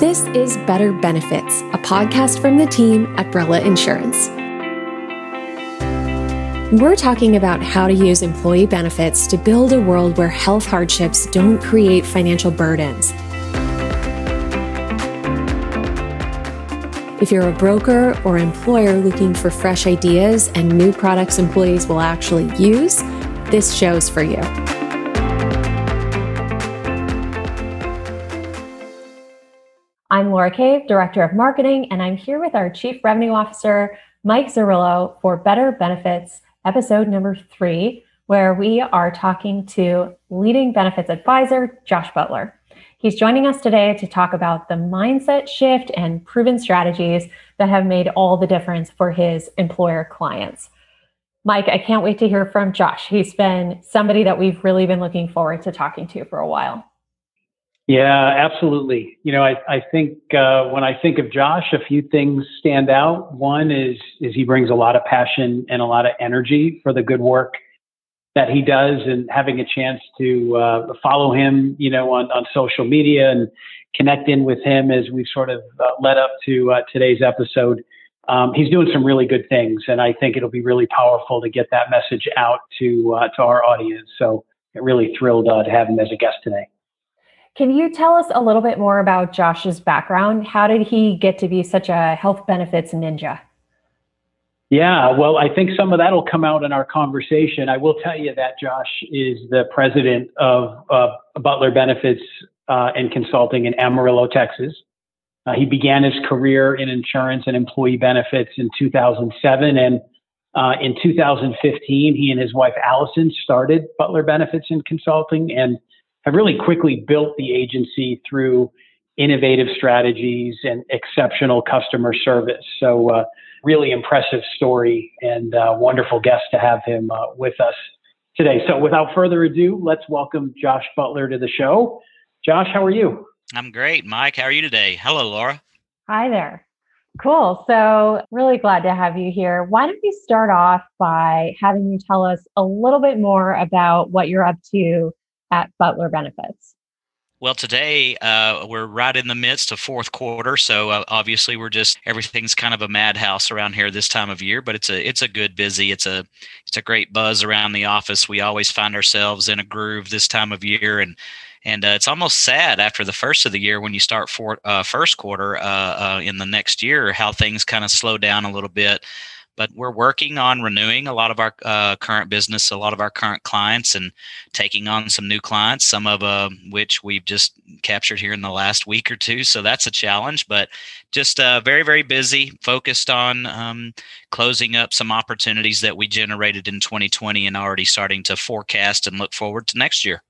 This is Better Benefits, a podcast from the team at Brella Insurance. We're talking about how to use employee benefits to build a world where health hardships don't create financial burdens. If you're a broker or employer looking for fresh ideas and new products employees will actually use, this show's for you. I'm Laura Cave, Director of Marketing, and I'm here with our Chief Revenue Officer, Mike Zerillo, for Better Benefits, episode number three, where we are talking to leading benefits advisor, Josh Butler. He's joining us today to talk about the mindset shift and proven strategies that have made all the difference for his employer clients. Mike, I can't wait to hear from Josh. He's been somebody that we've really been looking forward to talking to for a while. Yeah, absolutely. You know, I, I think uh, when I think of Josh, a few things stand out. One is is he brings a lot of passion and a lot of energy for the good work that he does, and having a chance to uh, follow him, you know, on, on social media and connect in with him as we sort of uh, led up to uh, today's episode. Um, he's doing some really good things, and I think it'll be really powerful to get that message out to uh, to our audience. So, really thrilled uh, to have him as a guest today. Can you tell us a little bit more about Josh's background? How did he get to be such a health benefits ninja? Yeah, well, I think some of that will come out in our conversation. I will tell you that Josh is the president of uh, Butler Benefits uh, and Consulting in Amarillo, Texas. Uh, he began his career in insurance and employee benefits in 2007. And uh, in 2015, he and his wife Allison started Butler Benefits and Consulting. And have really quickly built the agency through innovative strategies and exceptional customer service. So, uh, really impressive story and uh, wonderful guest to have him uh, with us today. So, without further ado, let's welcome Josh Butler to the show. Josh, how are you? I'm great. Mike, how are you today? Hello, Laura. Hi there. Cool. So, really glad to have you here. Why don't we start off by having you tell us a little bit more about what you're up to at Butler Benefits? Well, today uh, we're right in the midst of fourth quarter, so uh, obviously we're just everything's kind of a madhouse around here this time of year. But it's a it's a good busy. It's a it's a great buzz around the office. We always find ourselves in a groove this time of year, and and uh, it's almost sad after the first of the year when you start for uh, first quarter uh, uh, in the next year how things kind of slow down a little bit but we're working on renewing a lot of our uh, current business, a lot of our current clients, and taking on some new clients, some of uh, which we've just captured here in the last week or two. So that's a challenge, but just uh, very, very busy, focused on um, closing up some opportunities that we generated in 2020 and already starting to forecast and look forward to next year.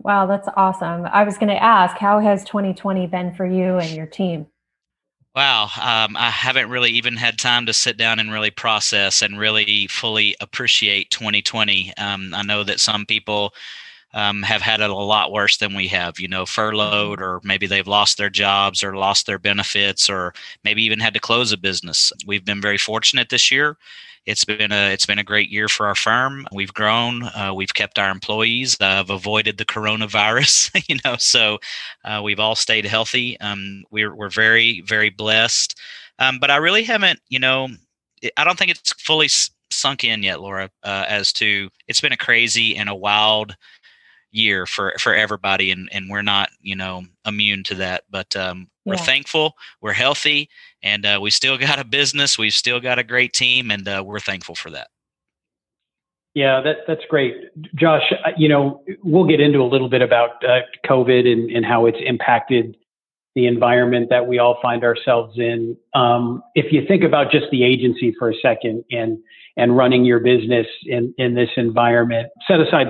Wow, that's awesome. I was going to ask, how has 2020 been for you and your team? Wow, um, I haven't really even had time to sit down and really process and really fully appreciate 2020. Um, I know that some people um, have had it a lot worse than we have, you know, furloughed, or maybe they've lost their jobs or lost their benefits, or maybe even had to close a business. We've been very fortunate this year it's been a it's been a great year for our firm. We've grown. Uh, we've kept our employees. I've avoided the coronavirus. You know, so uh, we've all stayed healthy. Um, we're we're very very blessed. Um, but I really haven't. You know, I don't think it's fully sunk in yet, Laura. Uh, as to it's been a crazy and a wild year for for everybody and and we're not you know immune to that but um, we're yeah. thankful we're healthy and uh, we still got a business we've still got a great team and uh, we're thankful for that. Yeah that that's great. Josh uh, you know we'll get into a little bit about uh, covid and, and how it's impacted the environment that we all find ourselves in. Um, if you think about just the agency for a second and and running your business in in this environment set aside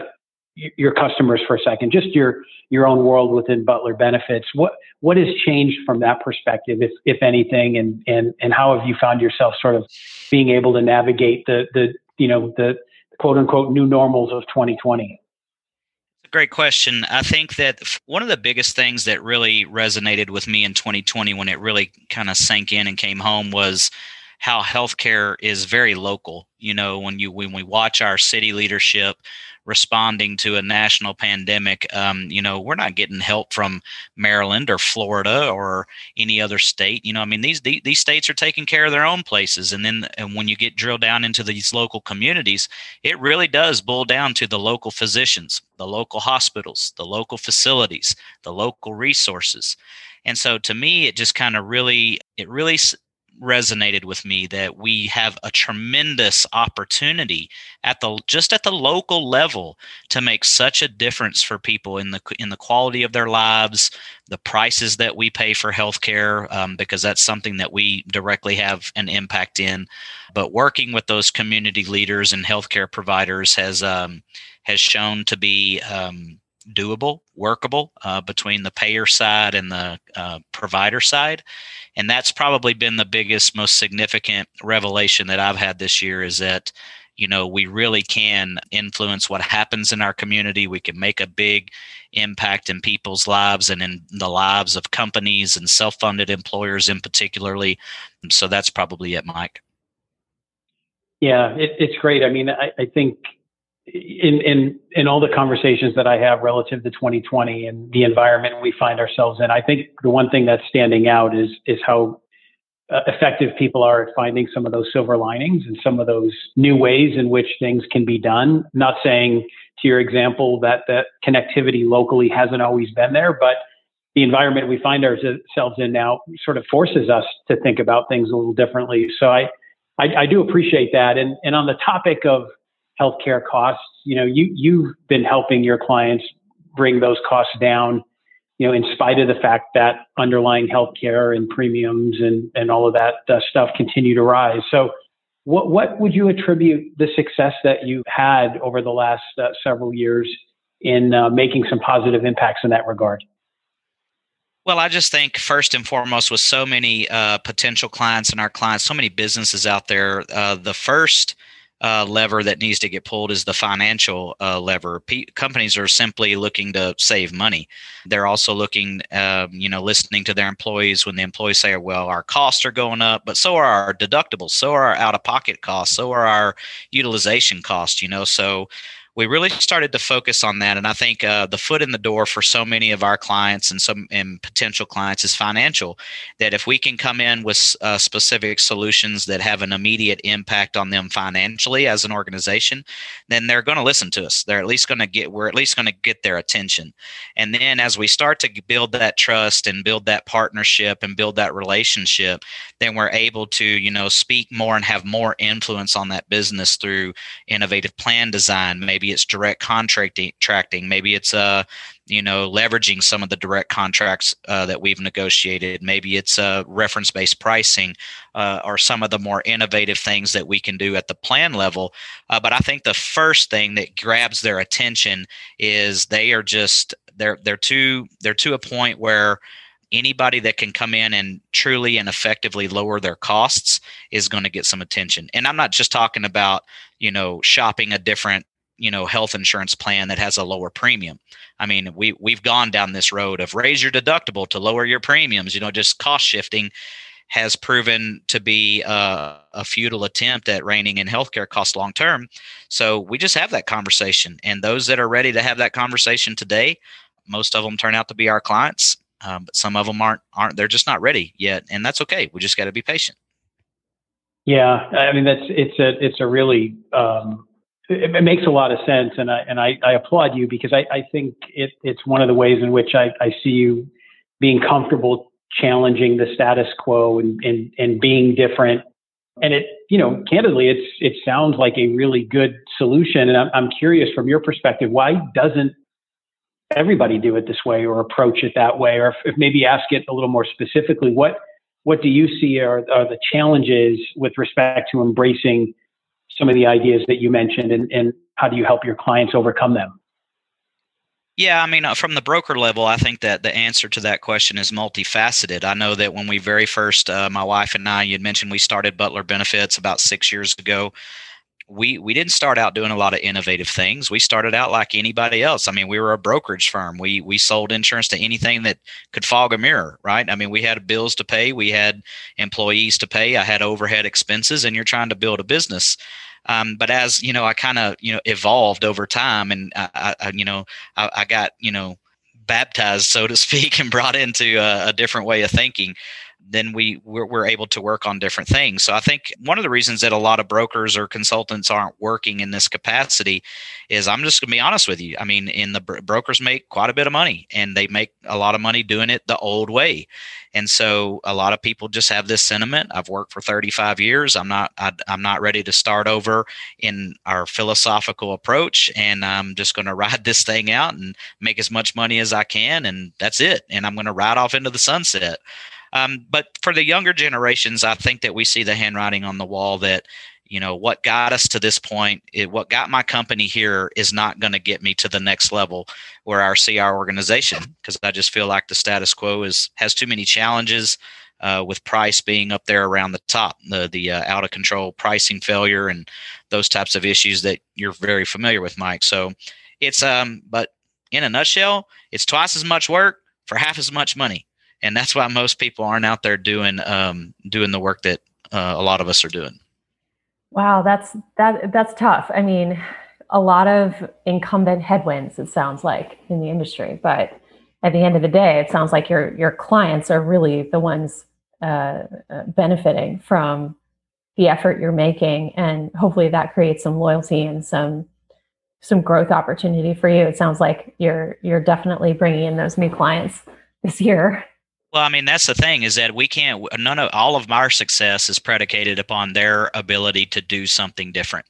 your customers for a second, just your your own world within Butler Benefits. What what has changed from that perspective, if if anything, and and and how have you found yourself sort of being able to navigate the the you know the quote unquote new normals of 2020? Great question. I think that one of the biggest things that really resonated with me in 2020 when it really kind of sank in and came home was how healthcare is very local. You know, when you when we watch our city leadership responding to a national pandemic. Um, you know, we're not getting help from Maryland or Florida or any other state. You know, I mean, these these states are taking care of their own places, and then and when you get drilled down into these local communities, it really does boil down to the local physicians, the local hospitals, the local facilities, the local resources. And so to me, it just kind of really, it really resonated with me that we have a tremendous opportunity at the just at the local level to make such a difference for people in the in the quality of their lives the prices that we pay for healthcare um, because that's something that we directly have an impact in but working with those community leaders and healthcare providers has um, has shown to be um, doable, workable uh, between the payer side and the uh, provider side. And that's probably been the biggest, most significant revelation that I've had this year is that, you know, we really can influence what happens in our community. We can make a big impact in people's lives and in the lives of companies and self funded employers in particularly. So that's probably it, Mike. Yeah, it, it's great. I mean, I, I think in in in all the conversations that I have relative to 2020 and the environment we find ourselves in, I think the one thing that's standing out is is how uh, effective people are at finding some of those silver linings and some of those new ways in which things can be done. Not saying to your example that that connectivity locally hasn't always been there, but the environment we find ourselves in now sort of forces us to think about things a little differently. So I, I, I do appreciate that. And and on the topic of healthcare costs. You know, you you've been helping your clients bring those costs down. You know, in spite of the fact that underlying healthcare and premiums and and all of that uh, stuff continue to rise. So, what what would you attribute the success that you've had over the last uh, several years in uh, making some positive impacts in that regard? Well, I just think first and foremost, with so many uh, potential clients and our clients, so many businesses out there, uh, the first uh, lever that needs to get pulled is the financial uh, lever. P- companies are simply looking to save money. They're also looking, uh, you know, listening to their employees when the employees say, "Well, our costs are going up, but so are our deductibles, so are our out-of-pocket costs, so are our utilization costs." You know, so we really started to focus on that. And I think uh, the foot in the door for so many of our clients and some and potential clients is financial. That if we can come in with uh, specific solutions that have an immediate impact on them financially as an organization, then they're going to listen to us. They're at least going to get we're at least going to get their attention. And then as we start to build that trust and build that partnership and build that relationship, then we're able to you know speak more and have more influence on that business through innovative plan design, maybe maybe it's direct contracting maybe it's uh you know leveraging some of the direct contracts uh, that we've negotiated. Maybe it's uh, reference based pricing uh, or some of the more innovative things that we can do at the plan level. Uh, but i think the first thing that grabs their attention is they are just they're they're to they're to a point where anybody that can come in and truly and effectively lower their costs is going to get some attention. And i'm not just talking about you know shopping a different you know health insurance plan that has a lower premium. I mean we we've gone down this road of raise your deductible to lower your premiums. You know just cost shifting has proven to be a, a futile attempt at reining in healthcare costs long term. So we just have that conversation and those that are ready to have that conversation today most of them turn out to be our clients um, but some of them aren't aren't they're just not ready yet and that's okay. We just got to be patient. Yeah i mean that's it's a it's a really um, it, it, makes a lot of sense, and I and I, I applaud you because I, I think it, it's one of the ways in which I, I see you being comfortable challenging the status quo and, and and being different. And it, you know, candidly, it's it sounds like a really good solution. And I'm, I'm curious from your perspective, why doesn't everybody do it this way or approach it that way, or if, if maybe ask it a little more specifically, what what do you see are, are the challenges with respect to embracing some of the ideas that you mentioned and, and how do you help your clients overcome them? Yeah, I mean, uh, from the broker level, I think that the answer to that question is multifaceted. I know that when we very first, uh, my wife and I, you had mentioned we started Butler Benefits about six years ago we we didn't start out doing a lot of innovative things. We started out like anybody else. I mean, we were a brokerage firm. We we sold insurance to anything that could fog a mirror, right? I mean, we had bills to pay, we had employees to pay, I had overhead expenses, and you're trying to build a business. Um, but as you know, I kind of you know evolved over time, and I, I you know I, I, got you know baptized, so to speak, and brought into a, a different way of thinking then we we're, we're, able to work on different things. So I think one of the reasons that a lot of brokers or consultants aren't working in this capacity is I'm just going to be honest with you. I mean, in the brokers make quite a bit of money and they make a lot of money doing it the old way. And so a lot of people just have this sentiment. I've worked for 35 years. I'm not I, am not ready to start over in our philosophical approach and I'm just going to ride this thing out and make as much money as I can and that's it. And I'm going to ride off into the sunset. Um, but for the younger generations, I think that we see the handwriting on the wall that you know what got us to this point it, what got my company here is not going to get me to the next level where i see our organization because i just feel like the status quo is has too many challenges uh, with price being up there around the top the the uh, out of control pricing failure and those types of issues that you're very familiar with mike. So it's um but in a nutshell it's twice as much work for half as much money and that's why most people aren't out there doing um, doing the work that uh, a lot of us are doing. Wow, that's that that's tough. I mean, a lot of incumbent headwinds. It sounds like in the industry, but at the end of the day, it sounds like your your clients are really the ones uh, uh benefiting from the effort you're making, and hopefully that creates some loyalty and some some growth opportunity for you. It sounds like you're you're definitely bringing in those new clients this year. Well, I mean, that's the thing is that we can't, none of all of our success is predicated upon their ability to do something different.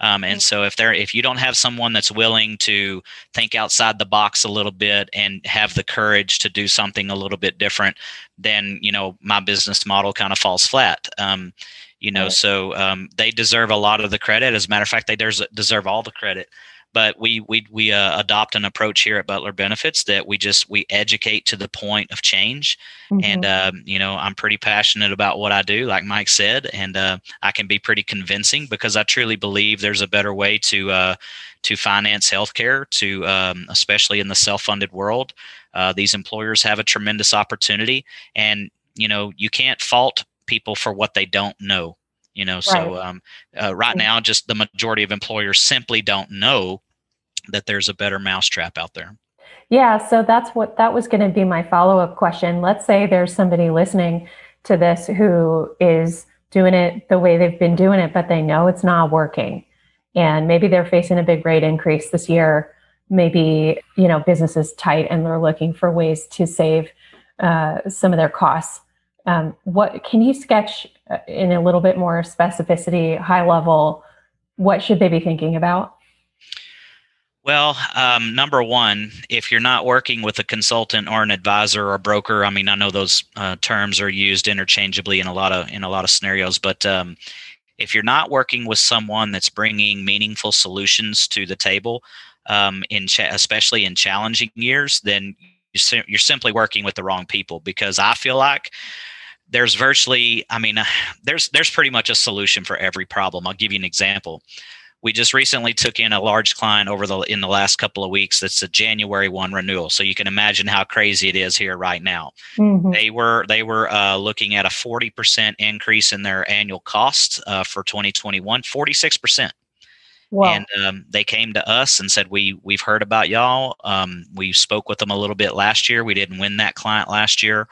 Um, and so if they're, if you don't have someone that's willing to think outside the box a little bit and have the courage to do something a little bit different, then, you know, my business model kind of falls flat. Um, you know, right. so um, they deserve a lot of the credit. As a matter of fact, they deserve all the credit but we we we uh, adopt an approach here at Butler Benefits that we just we educate to the point of change, mm-hmm. and um, you know I'm pretty passionate about what I do, like Mike said, and uh, I can be pretty convincing because I truly believe there's a better way to uh, to finance healthcare, to um, especially in the self-funded world. Uh, these employers have a tremendous opportunity, and you know you can't fault people for what they don't know you know right. so um, uh, right now just the majority of employers simply don't know that there's a better mousetrap out there. Yeah so that's what that was going to be my follow-up question. Let's say there's somebody listening to this who is doing it the way they've been doing it but they know it's not working. And maybe they're facing a big rate increase this year. Maybe you know business is tight and they're looking for ways to save uh, some of their costs. Um, what can you sketch in a little bit more specificity, high level? What should they be thinking about? Well, um, number one, if you're not working with a consultant or an advisor or broker, I mean, I know those uh, terms are used interchangeably in a lot of in a lot of scenarios, but um, if you're not working with someone that's bringing meaningful solutions to the table, um, in cha- especially in challenging years, then you're, you're simply working with the wrong people. Because I feel like there's virtually i mean there's there's pretty much a solution for every problem i'll give you an example we just recently took in a large client over the in the last couple of weeks that's a january 1 renewal so you can imagine how crazy it is here right now mm-hmm. they were they were uh, looking at a 40% increase in their annual costs uh, for 2021 46% Wow. And um, they came to us and said, "We we've heard about y'all. Um, we spoke with them a little bit last year. We didn't win that client last year,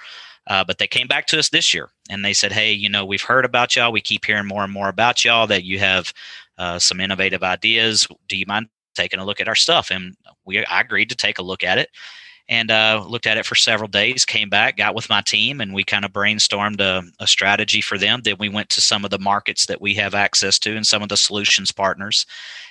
uh, but they came back to us this year and they said, Hey, you know, we've heard about y'all. We keep hearing more and more about y'all that you have uh, some innovative ideas. Do you mind taking a look at our stuff? And we, I agreed to take a look at it and uh, looked at it for several days. Came back, got with my team, and we kind of brainstormed a, a, strategy for them. Then we went to some of the markets that we have access to and some of the solutions partners,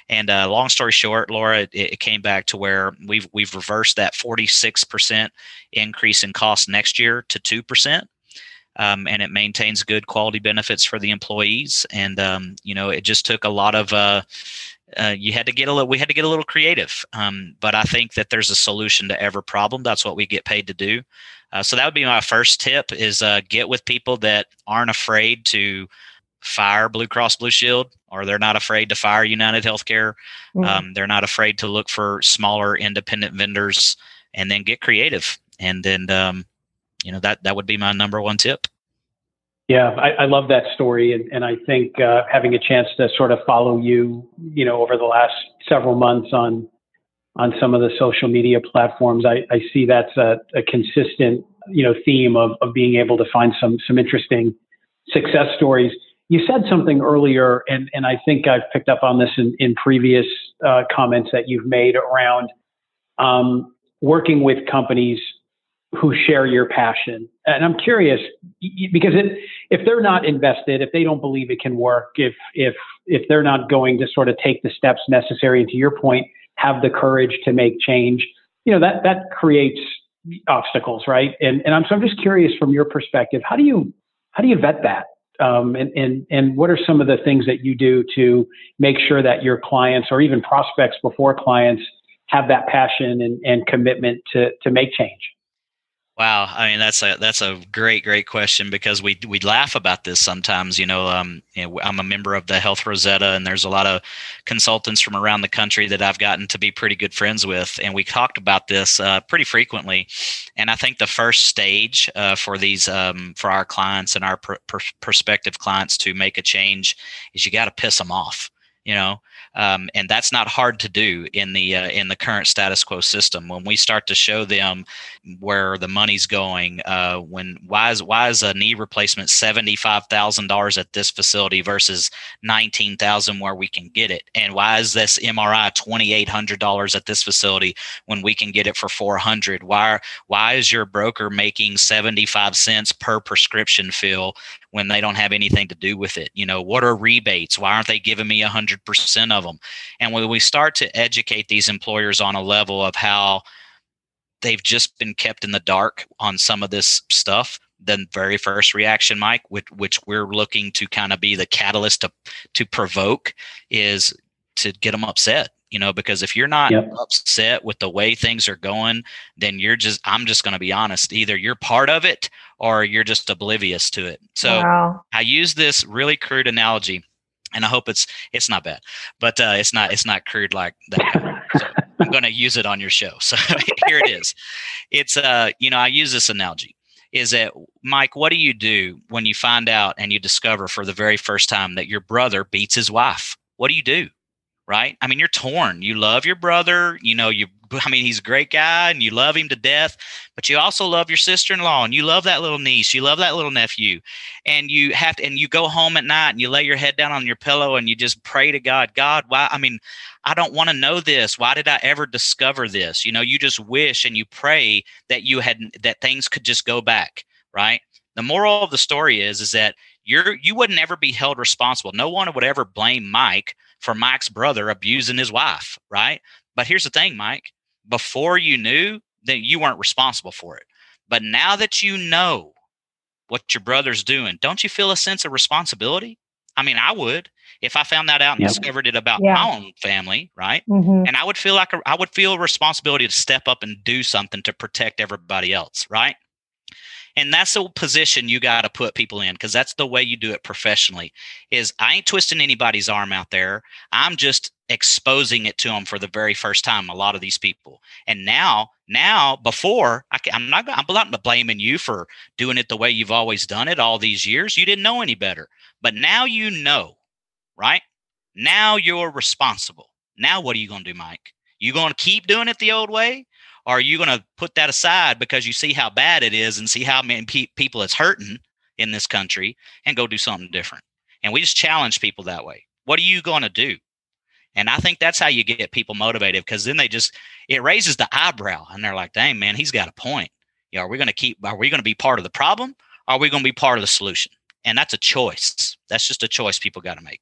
and uh, long story short, Laura, it, it, came back to where we've we've reversed that 46% increase in cost next year to two percent. Um, and it maintains good quality benefits for the employees. And um, you know, it just took a lot of uh, uh, you had to get a little. We had to get a little creative. Um, but I think that there's a solution to every problem. That's what we get paid to do. Uh, so that would be my first tip: is uh, get with people that aren't afraid to fire Blue Cross Blue Shield, or they're not afraid to fire United Healthcare. Mm-hmm. Um, they're not afraid to look for smaller independent vendors and then get creative. And then, um, you know, that that would be my number one tip. Yeah, I, I love that story, and, and I think uh, having a chance to sort of follow you, you know, over the last several months on on some of the social media platforms, I, I see that's a, a consistent, you know, theme of, of being able to find some some interesting success stories. You said something earlier, and, and I think I've picked up on this in, in previous uh, comments that you've made around um, working with companies who share your passion. And I'm curious because it, if they're not invested, if they don't believe it can work, if if if they're not going to sort of take the steps necessary, and to your point, have the courage to make change, you know that that creates obstacles, right? And and I'm so I'm just curious from your perspective, how do you how do you vet that? Um, and, and, and what are some of the things that you do to make sure that your clients or even prospects before clients have that passion and, and commitment to, to make change? Wow, I mean that's a that's a great great question because we we laugh about this sometimes. You know, um, you know, I'm a member of the Health Rosetta, and there's a lot of consultants from around the country that I've gotten to be pretty good friends with, and we talked about this uh, pretty frequently. And I think the first stage uh, for these um, for our clients and our pr- pr- prospective clients to make a change is you got to piss them off. You know, um, and that's not hard to do in the uh, in the current status quo system. When we start to show them where the money's going, uh, when why is why is a knee replacement seventy five thousand dollars at this facility versus nineteen thousand where we can get it, and why is this MRI twenty eight hundred dollars at this facility when we can get it for four hundred? Why why is your broker making seventy five cents per prescription fill when they don't have anything to do with it? You know, what are rebates? Why aren't they giving me 100% of them? And when we start to educate these employers on a level of how they've just been kept in the dark on some of this stuff, the very first reaction, Mike, which, which we're looking to kind of be the catalyst to, to provoke, is to get them upset you know because if you're not yep. upset with the way things are going then you're just i'm just going to be honest either you're part of it or you're just oblivious to it so wow. i use this really crude analogy and i hope it's it's not bad but uh, it's not it's not crude like that so i'm going to use it on your show so here it is it's uh you know i use this analogy is that mike what do you do when you find out and you discover for the very first time that your brother beats his wife what do you do right? I mean, you're torn. You love your brother, you know, you I mean, he's a great guy and you love him to death, but you also love your sister-in-law and you love that little niece, you love that little nephew. And you have to and you go home at night and you lay your head down on your pillow and you just pray to God, God, why I mean, I don't want to know this. Why did I ever discover this? You know, you just wish and you pray that you had that things could just go back, right? The moral of the story is is that you're you would never be held responsible. No one would ever blame Mike for Mike's brother abusing his wife, right? But here's the thing, Mike. Before you knew, then you weren't responsible for it. But now that you know what your brother's doing, don't you feel a sense of responsibility? I mean, I would if I found that out and yep. discovered it about yeah. my own family, right? Mm-hmm. And I would feel like a, I would feel a responsibility to step up and do something to protect everybody else, right? And that's the position you got to put people in because that's the way you do it professionally is i ain't twisting anybody's arm out there. I'm just exposing it to them for the very first time a lot of these people. And now now before I, am not i'm not blaming you for doing it the way you've always done it all these years. You didn't know any better. But now you know right? Now you're responsible. Now what are you going to do mike? You going to keep doing it the old way are you going to put that aside because you see how bad it is and see how many pe- people it's hurting in this country and go do something different? And we just challenge people that way. What are you going to do? And I think that's how you get people motivated because then they just, it raises the eyebrow and they're like, dang, man, he's got a point. You know, are we going to keep, are we going to be part of the problem? are we going to be part of the solution? And that's a choice. That's just a choice people got to make.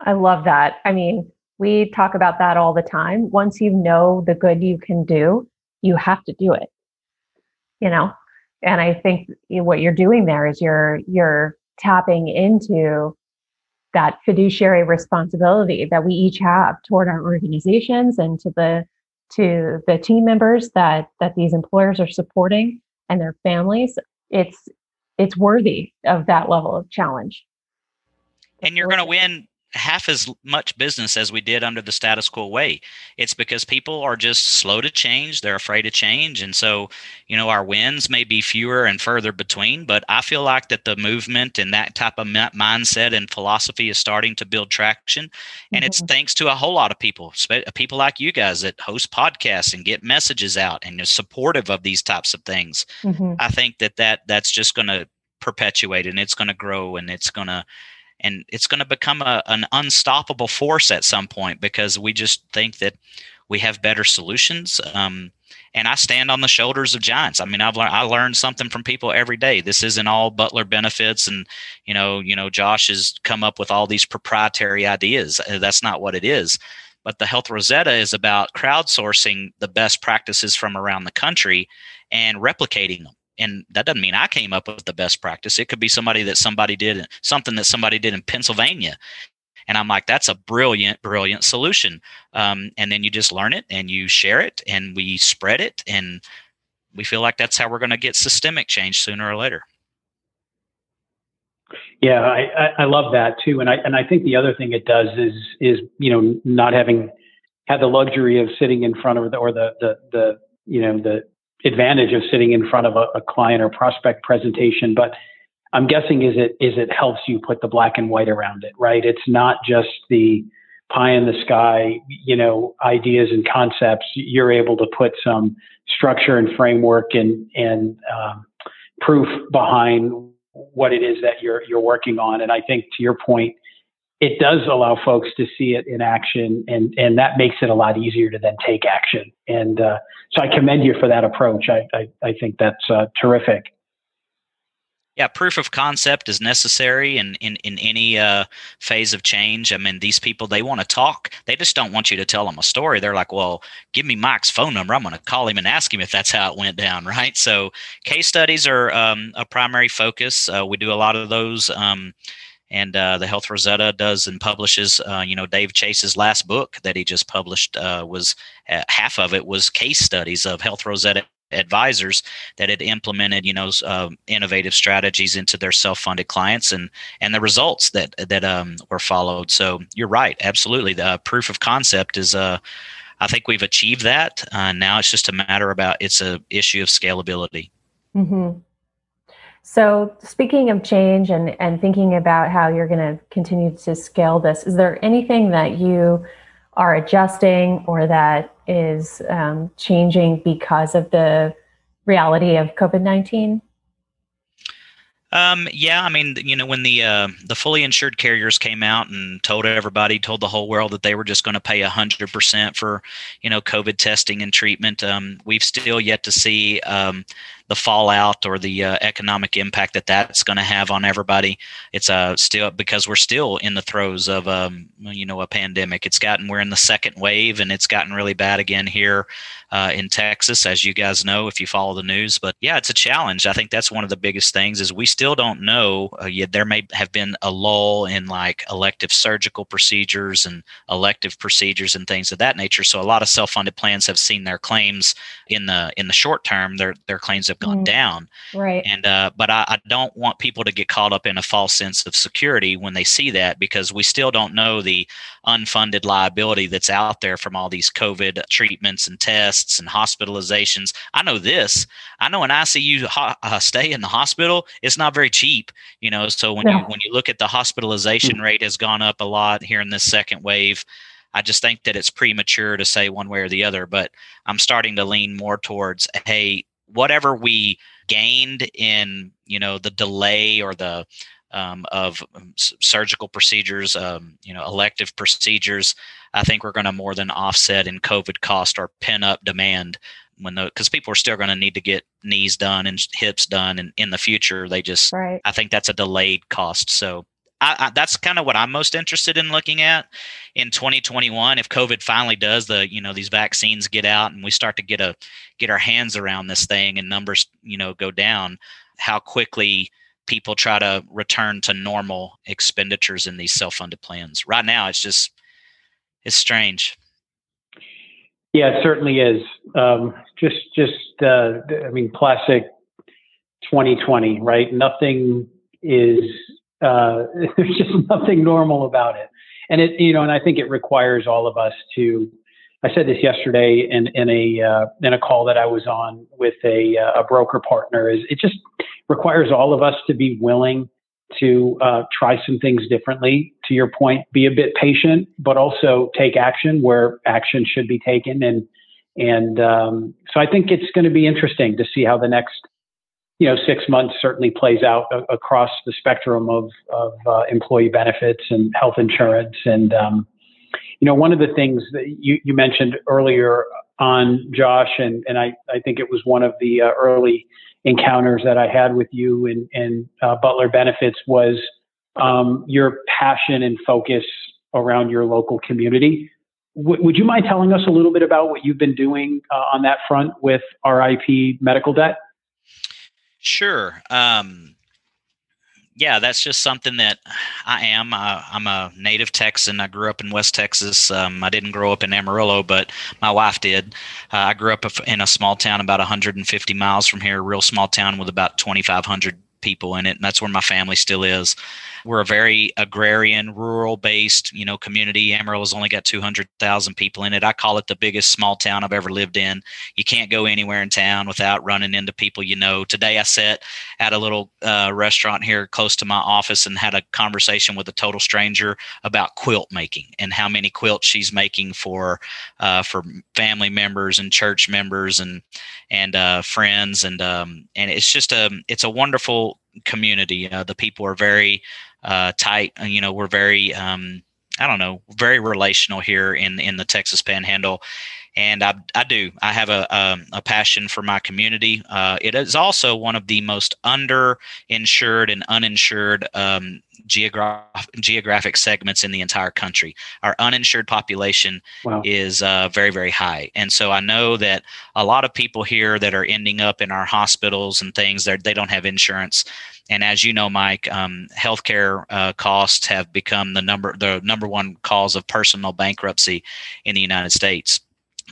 I love that. I mean, we talk about that all the time. Once you know the good you can do, you have to do it. You know, and I think what you're doing there is you're you're tapping into that fiduciary responsibility that we each have toward our organizations and to the to the team members that that these employers are supporting and their families it's it's worthy of that level of challenge and you're going to win half as much business as we did under the status quo way. It's because people are just slow to change. They're afraid to change. And so, you know, our wins may be fewer and further between, but I feel like that the movement and that type of mindset and philosophy is starting to build traction. And mm-hmm. it's thanks to a whole lot of people, people like you guys that host podcasts and get messages out and are supportive of these types of things. Mm-hmm. I think that, that that's just going to perpetuate and it's going to grow and it's going to and it's going to become a, an unstoppable force at some point because we just think that we have better solutions. Um, and I stand on the shoulders of giants. I mean, I've learned I learned something from people every day. This isn't all Butler benefits, and you know, you know, Josh has come up with all these proprietary ideas. Uh, that's not what it is. But the Health Rosetta is about crowdsourcing the best practices from around the country and replicating them and that doesn't mean I came up with the best practice. It could be somebody that somebody did something that somebody did in Pennsylvania. And I'm like, that's a brilliant, brilliant solution. Um, and then you just learn it and you share it and we spread it. And we feel like that's how we're going to get systemic change sooner or later. Yeah, I, I love that too. And I, and I think the other thing it does is, is, you know, not having had the luxury of sitting in front of the, or the, the, the, you know, the, advantage of sitting in front of a, a client or prospect presentation, but I'm guessing is it is it helps you put the black and white around it, right? It's not just the pie in the sky, you know, ideas and concepts. You're able to put some structure and framework and and um, proof behind what it is that you're you're working on. And I think to your point, it does allow folks to see it in action, and and that makes it a lot easier to then take action. And uh, so I commend you for that approach. I I, I think that's uh, terrific. Yeah, proof of concept is necessary in in, in any uh, phase of change. I mean, these people they want to talk. They just don't want you to tell them a story. They're like, "Well, give me Mike's phone number. I'm going to call him and ask him if that's how it went down." Right. So, case studies are um, a primary focus. Uh, we do a lot of those. Um, and uh, the Health Rosetta does and publishes. Uh, you know, Dave Chase's last book that he just published uh, was uh, half of it was case studies of Health Rosetta advisors that had implemented you know uh, innovative strategies into their self-funded clients and and the results that that um, were followed so you're right absolutely the proof of concept is uh i think we've achieved that uh, now it's just a matter about it's a issue of scalability mm-hmm. So, speaking of change and, and thinking about how you're going to continue to scale this, is there anything that you are adjusting or that is um, changing because of the reality of COVID 19? Um, yeah, I mean, you know, when the uh, the fully insured carriers came out and told everybody, told the whole world that they were just going to pay hundred percent for, you know, COVID testing and treatment, um, we've still yet to see um, the fallout or the uh, economic impact that that's going to have on everybody. It's uh, still because we're still in the throes of um, you know a pandemic. It's gotten we're in the second wave and it's gotten really bad again here uh, in Texas, as you guys know if you follow the news. But yeah, it's a challenge. I think that's one of the biggest things is we still don't know. Uh, yet there may have been a lull in like elective surgical procedures and elective procedures and things of that nature. So a lot of self-funded plans have seen their claims in the in the short term. Their their claims have gone mm, down. Right. And uh, but I, I, don't want people to get caught up in a false sense of security when they see that because we still don't know the unfunded liability that's out there from all these COVID treatments and tests and hospitalizations. I know this. I know an ICU ho- uh, stay in the hospital. It's not very cheap, you know. So when you when you look at the hospitalization rate has gone up a lot here in this second wave. I just think that it's premature to say one way or the other, but I'm starting to lean more towards, hey, whatever we gained in you know the delay or the um, of um, surgical procedures, um, you know, elective procedures, I think we're going to more than offset in COVID cost or pin up demand when the because people are still going to need to get knees done and hips done and in the future they just right. I think that's a delayed cost. So I, I, that's kind of what I'm most interested in looking at in 2021. If COVID finally does the, you know, these vaccines get out and we start to get a get our hands around this thing and numbers, you know, go down, how quickly people try to return to normal expenditures in these self-funded plans. Right now, it's just it's strange. Yeah, it certainly is. Um, just, just, uh, I mean, classic 2020, right? Nothing is uh, there's just nothing normal about it. and it you know, and I think it requires all of us to. I said this yesterday in in a uh, in a call that I was on with a uh, a broker partner. Is it just requires all of us to be willing to uh, try some things differently. To your point, be a bit patient, but also take action where action should be taken. And and um, so I think it's going to be interesting to see how the next you know six months certainly plays out a- across the spectrum of of uh, employee benefits and health insurance. And um, you know one of the things that you, you mentioned earlier on Josh, and and I I think it was one of the uh, early encounters that I had with you and, and uh, Butler Benefits was um, your passion and focus around your local community. W- would you mind telling us a little bit about what you've been doing uh, on that front with RIP medical debt? Sure. Um, yeah, that's just something that I am. Uh, I'm a native Texan. I grew up in West Texas. Um, I didn't grow up in Amarillo, but my wife did. Uh, I grew up in a small town about 150 miles from here, a real small town with about 2,500 people in it, and that's where my family still is. We're a very agrarian, rural-based, you know, community. Amarillo's only got 200,000 people in it. I call it the biggest small town I've ever lived in. You can't go anywhere in town without running into people you know. Today, I sat at a little uh, restaurant here close to my office and had a conversation with a total stranger about quilt making and how many quilts she's making for uh, for family members and church members and and uh, friends and um, and it's just a it's a wonderful community. Uh, the people are very uh, tight. Uh, you know, we're very um, I don't know, very relational here in in the Texas Panhandle, and I I do I have a um, a passion for my community. Uh, it is also one of the most underinsured and uninsured um, geographic geographic segments in the entire country. Our uninsured population wow. is uh, very very high, and so I know that a lot of people here that are ending up in our hospitals and things they don't have insurance and as you know, Mike, um, healthcare uh, costs have become the number the number one cause of personal bankruptcy in the United States.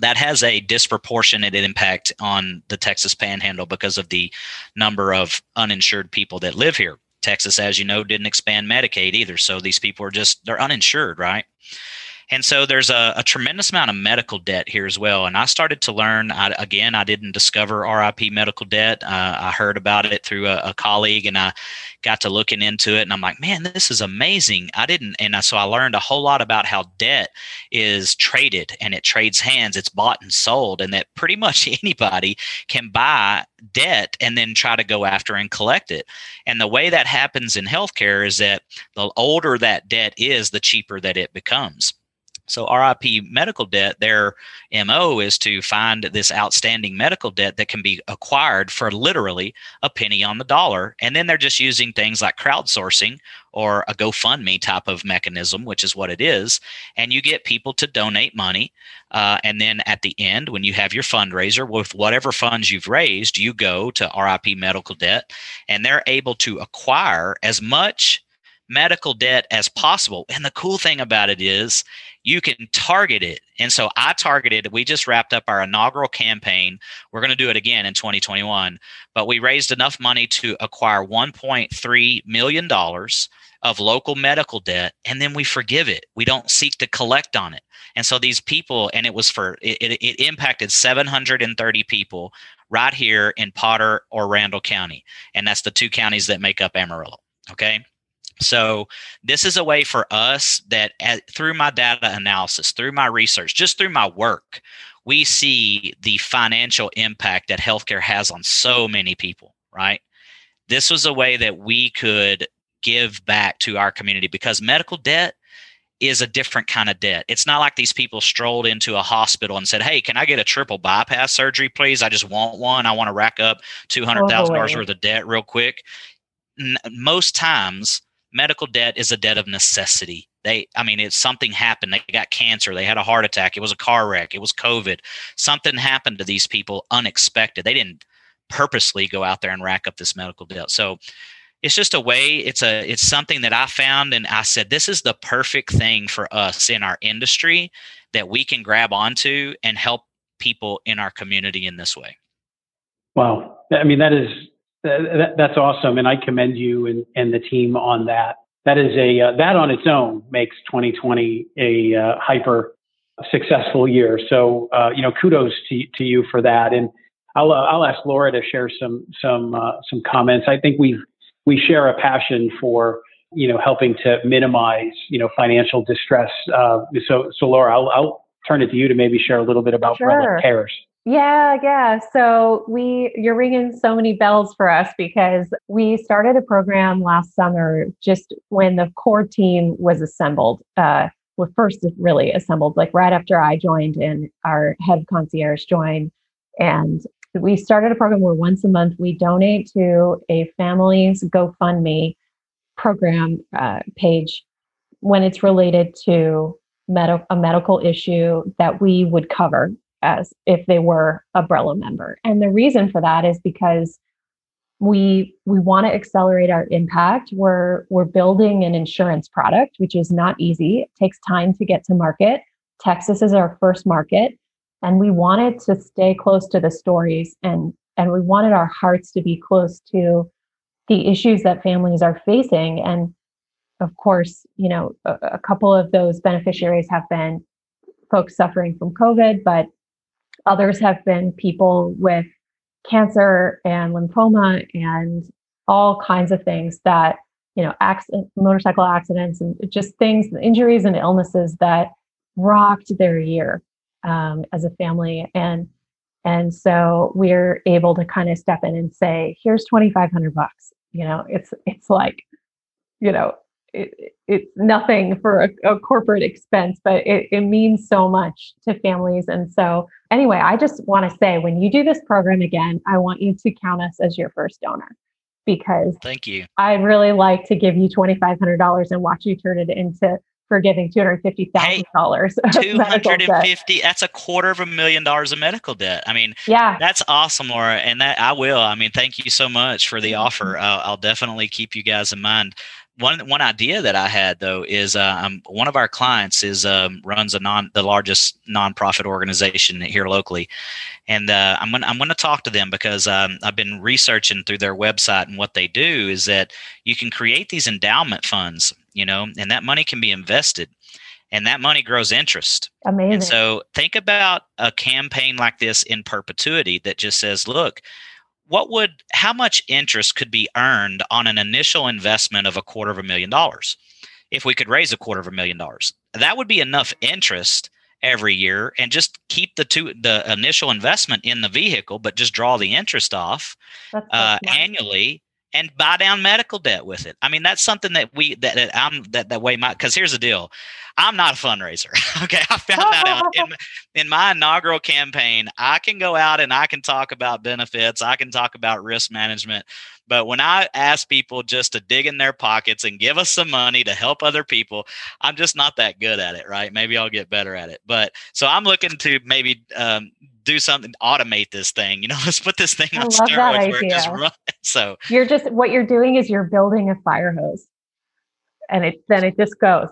That has a disproportionate impact on the Texas Panhandle because of the number of uninsured people that live here. Texas, as you know, didn't expand Medicaid either, so these people are just they're uninsured, right? And so there's a, a, tremendous amount of medical debt here as well. And I started to learn, I, again, I didn't discover RIP medical debt. Uh, I heard about it through a, a, colleague and I got to looking into it. And I'm like, man, this is amazing. I didn't. And I, so I learned a whole lot about how debt is traded and it trades hands, it's bought and sold, and that pretty much anybody can buy debt and then try to go after and collect it. And the way that happens in healthcare is that the older that debt is, the cheaper that it becomes. So RIP medical debt, their MO is to find this outstanding medical debt that can be acquired for literally a penny on the dollar. And then they're just using things like crowdsourcing or a GoFundMe type of mechanism, which is what it is. And you get people to donate money. Uh, and then at the end, when you have your fundraiser with whatever funds you've raised, you go to RIP medical debt and they're able to acquire as much medical debt as possible. And the cool thing about it is you can target it. And so I targeted, we just wrapped up our inaugural campaign. We're going to do it again in 2021, but we raised enough money to acquire $1.3 million of local medical debt and then we forgive it. We don't seek to collect on it. And so these people, and it was for, it, it, it impacted 730 people right here in Potter or Randall County. And that's the two counties that make up Amarillo. Okay. So this is a way for us that at, through my data analysis, through my research, just through my work, we see the financial impact that healthcare has on so many people, right? This was a way that we could give back to our community because medical debt is a different kind of debt. It's not like these people strolled into a hospital and said, "Hey, can I get a triple bypass surgery, please? I just want one. I want to rack up two hundred thousand dollars worth of debt real quick." Most times, medical debt is a debt of necessity. They, I mean, it's something happened. They got cancer. They had a heart attack. It was a car wreck. It was COVID. Something happened to these people unexpected. They didn't purposely go out there and rack up this medical debt. So it's just a way. It's a, it's something that I found, and I said this is the perfect thing for us in our industry that we can grab onto and help people in our community in this way. Wow, I mean that is that, that's awesome, and I commend you and, and the team on that. that is a uh, that on its own makes 2020 a uh, hyper successful year. So uh, you know, kudos to to you for that. And I'll uh, I'll ask Laura to share some some uh, some comments. I think we we share a passion for you know helping to minimize you know financial distress. Uh, so so Laura, I'll, I'll turn it to you to maybe share a little bit about sure. Cares. Yeah, yeah. So we, you're ringing so many bells for us because we started a program last summer just when the core team was assembled. Uh, well, first really assembled, like right after I joined and our head concierge joined. And we started a program where once a month we donate to a family's GoFundMe program uh, page when it's related to med- a medical issue that we would cover as if they were a Brella member. And the reason for that is because we we want to accelerate our impact. We're we're building an insurance product, which is not easy. It takes time to get to market. Texas is our first market, and we wanted to stay close to the stories and and we wanted our hearts to be close to the issues that families are facing. And of course, you know, a, a couple of those beneficiaries have been folks suffering from COVID, but Others have been people with cancer and lymphoma and all kinds of things that, you know, accident, motorcycle accidents and just things, injuries and illnesses that rocked their year um, as a family. And and so we're able to kind of step in and say, here's 2,500 bucks. You know, it's it's like, you know, it, it's nothing for a, a corporate expense, but it, it means so much to families. And so, anyway, I just want to say when you do this program again, I want you to count us as your first donor because thank you. I'd really like to give you $2,500 and watch you turn it into forgiving $250,000. Hey, 250 that's a quarter of a million dollars of medical debt. I mean, yeah, that's awesome, Laura. And that I will. I mean, thank you so much for the mm-hmm. offer. I'll, I'll definitely keep you guys in mind one one idea that I had though is uh, um, one of our clients is um, runs a non the largest nonprofit organization here locally, and uh, I'm gonna I'm gonna talk to them because um, I've been researching through their website and what they do is that you can create these endowment funds, you know, and that money can be invested. And that money grows interest. Amazing. And so think about a campaign like this in perpetuity that just says, look, what would how much interest could be earned on an initial investment of a quarter of a million dollars? If we could raise a quarter of a million dollars. That would be enough interest every year and just keep the two the initial investment in the vehicle but just draw the interest off uh, annually and buy down medical debt with it. I mean, that's something that we that, that I'm that that way my because here's the deal. I'm not a fundraiser. okay. I found that out in, in my inaugural campaign. I can go out and I can talk about benefits. I can talk about risk management. But when I ask people just to dig in their pockets and give us some money to help other people, I'm just not that good at it, right? Maybe I'll get better at it. But so I'm looking to maybe um, do something, automate this thing. You know, let's put this thing on steroids where it just runs. So you're just what you're doing is you're building a fire hose, and it then it just goes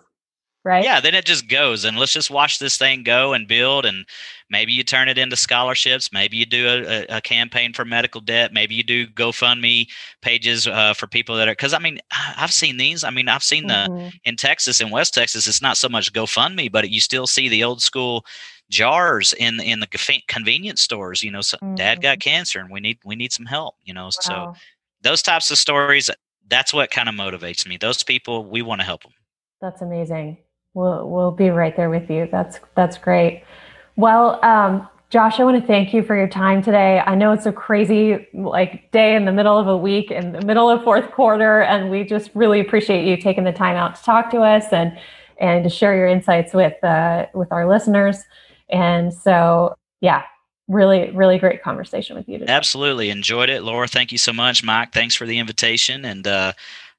right? Yeah, then it just goes, and let's just watch this thing go and build, and maybe you turn it into scholarships, maybe you do a, a campaign for medical debt, maybe you do GoFundMe pages uh, for people that are because I mean I've seen these. I mean I've seen mm-hmm. the in Texas in West Texas, it's not so much GoFundMe, but you still see the old school jars in in the convenience stores. You know, so mm-hmm. dad got mm-hmm. cancer, and we need we need some help. You know, wow. so those types of stories. That's what kind of motivates me. Those people, we want to help them. That's amazing. We'll we'll be right there with you. That's that's great. Well, um, Josh, I want to thank you for your time today. I know it's a crazy like day in the middle of a week in the middle of fourth quarter, and we just really appreciate you taking the time out to talk to us and and to share your insights with uh, with our listeners. And so, yeah, really, really great conversation with you today. Absolutely enjoyed it, Laura. Thank you so much, Mike. Thanks for the invitation, and uh,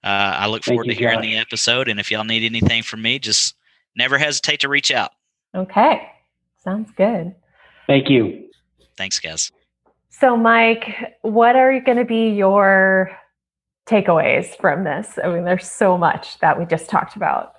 uh, I look forward you, to hearing Josh. the episode. And if y'all need anything from me, just never hesitate to reach out. Okay. Sounds good. Thank you. Thanks, guys. So, Mike, what are going to be your takeaways from this? I mean, there's so much that we just talked about.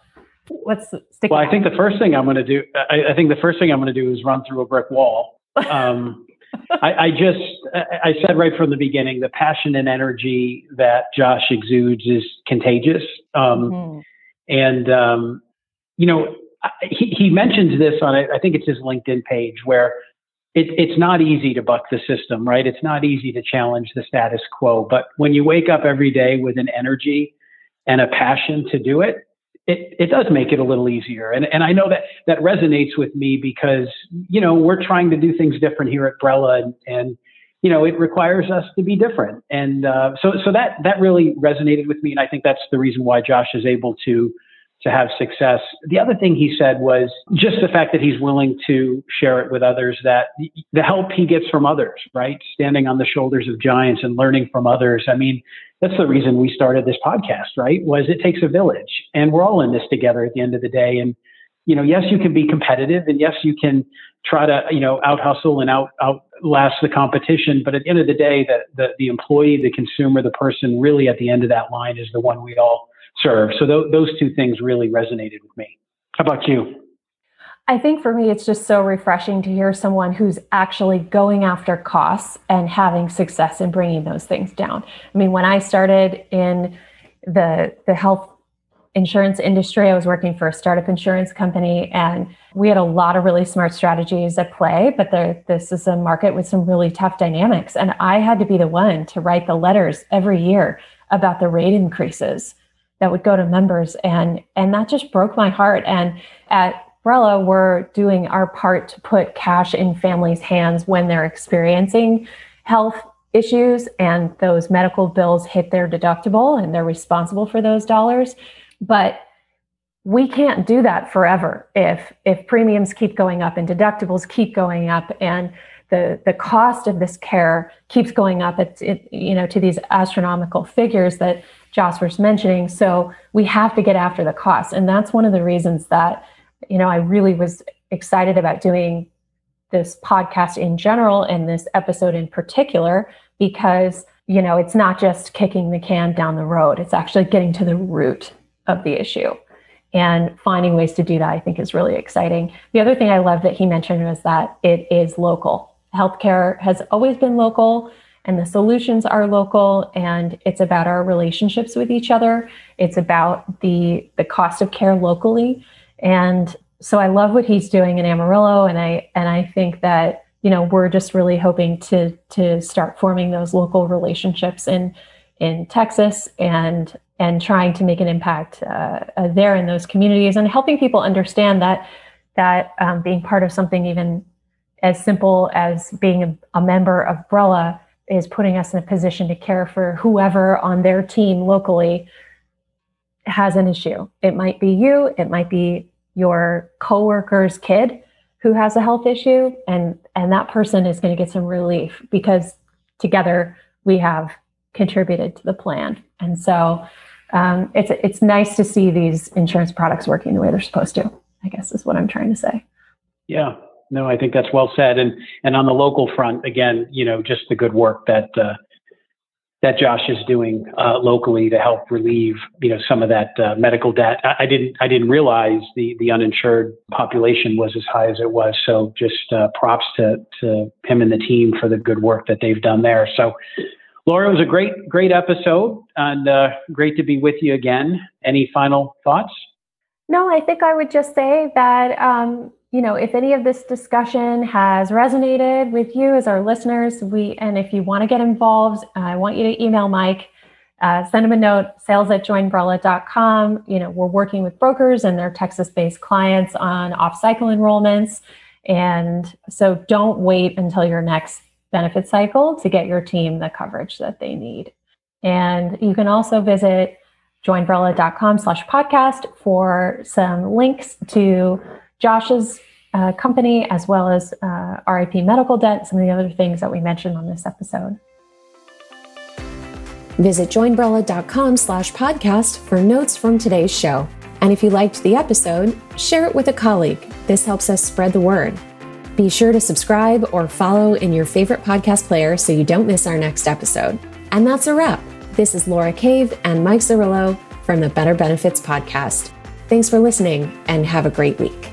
What's sticking Well, I think the first thing I'm going to do, I, I think the first thing I'm going to do is run through a brick wall. Um, I, I, just, I said right from the beginning, the passion and energy that Josh exudes is contagious. Um, mm-hmm. And, um, you know, he, he mentions this on, I think it's his LinkedIn page, where it, it's not easy to buck the system, right? It's not easy to challenge the status quo. But when you wake up every day with an energy and a passion to do it, it, it does make it a little easier. And, and I know that that resonates with me because, you know, we're trying to do things different here at Brella and, and you know, it requires us to be different. And uh, so, so that, that really resonated with me. And I think that's the reason why Josh is able to to have success. The other thing he said was just the fact that he's willing to share it with others, that the help he gets from others, right? Standing on the shoulders of giants and learning from others. I mean, that's the reason we started this podcast, right? Was it takes a village and we're all in this together at the end of the day. And, you know, yes, you can be competitive and yes, you can try to, you know, out hustle and out, outlast the competition. But at the end of the day, the, the, the employee, the consumer, the person really at the end of that line is the one we all serve. So th- those two things really resonated with me. How about you? I think for me, it's just so refreshing to hear someone who's actually going after costs and having success in bringing those things down. I mean, when I started in the the health insurance industry, I was working for a startup insurance company, and we had a lot of really smart strategies at play. But there, this is a market with some really tough dynamics, and I had to be the one to write the letters every year about the rate increases that would go to members. And and that just broke my heart. And at Brella, we're doing our part to put cash in families' hands when they're experiencing health issues and those medical bills hit their deductible and they're responsible for those dollars. But we can't do that forever if if premiums keep going up and deductibles keep going up and the the cost of this care keeps going up. It's it, you know to these astronomical figures that Josh was mentioning. So we have to get after the costs. And that's one of the reasons that, you know, I really was excited about doing this podcast in general and this episode in particular, because, you know, it's not just kicking the can down the road, it's actually getting to the root of the issue. And finding ways to do that, I think, is really exciting. The other thing I love that he mentioned was that it is local. Healthcare has always been local and the solutions are local and it's about our relationships with each other. It's about the the cost of care locally. And so i love what he's doing in amarillo and i and i think that you know we're just really hoping to to start forming those local relationships in in texas and and trying to make an impact uh, uh, there in those communities and helping people understand that that um, being part of something even as simple as being a, a member of Brella is putting us in a position to care for whoever on their team locally has an issue. It might be you, it might be your coworker's kid who has a health issue and and that person is going to get some relief because together we have contributed to the plan. And so um, it's it's nice to see these insurance products working the way they're supposed to. I guess is what I'm trying to say. Yeah, no, I think that's well said. And and on the local front, again, you know, just the good work that uh, that Josh is doing uh, locally to help relieve, you know, some of that uh, medical debt. I, I, didn't I didn't realize the the uninsured population was as high as it was. So just uh, props to to him and the team for the good work that they've done there. So. Laura, it was a great, great episode and uh, great to be with you again. Any final thoughts? No, I think I would just say that um, you know, if any of this discussion has resonated with you as our listeners, we and if you want to get involved, I want you to email Mike, uh, send him a note, sales at joinbrella.com. You know, we're working with brokers and their Texas-based clients on off-cycle enrollments. And so don't wait until your next benefit cycle to get your team the coverage that they need. And you can also visit joinbrella.com slash podcast for some links to Josh's uh, company, as well as uh, RIP medical debt, some of the other things that we mentioned on this episode. Visit joinbrella.com slash podcast for notes from today's show. And if you liked the episode, share it with a colleague. This helps us spread the word. Be sure to subscribe or follow in your favorite podcast player so you don't miss our next episode. And that's a wrap. This is Laura Cave and Mike Zerillo from the Better Benefits Podcast. Thanks for listening and have a great week.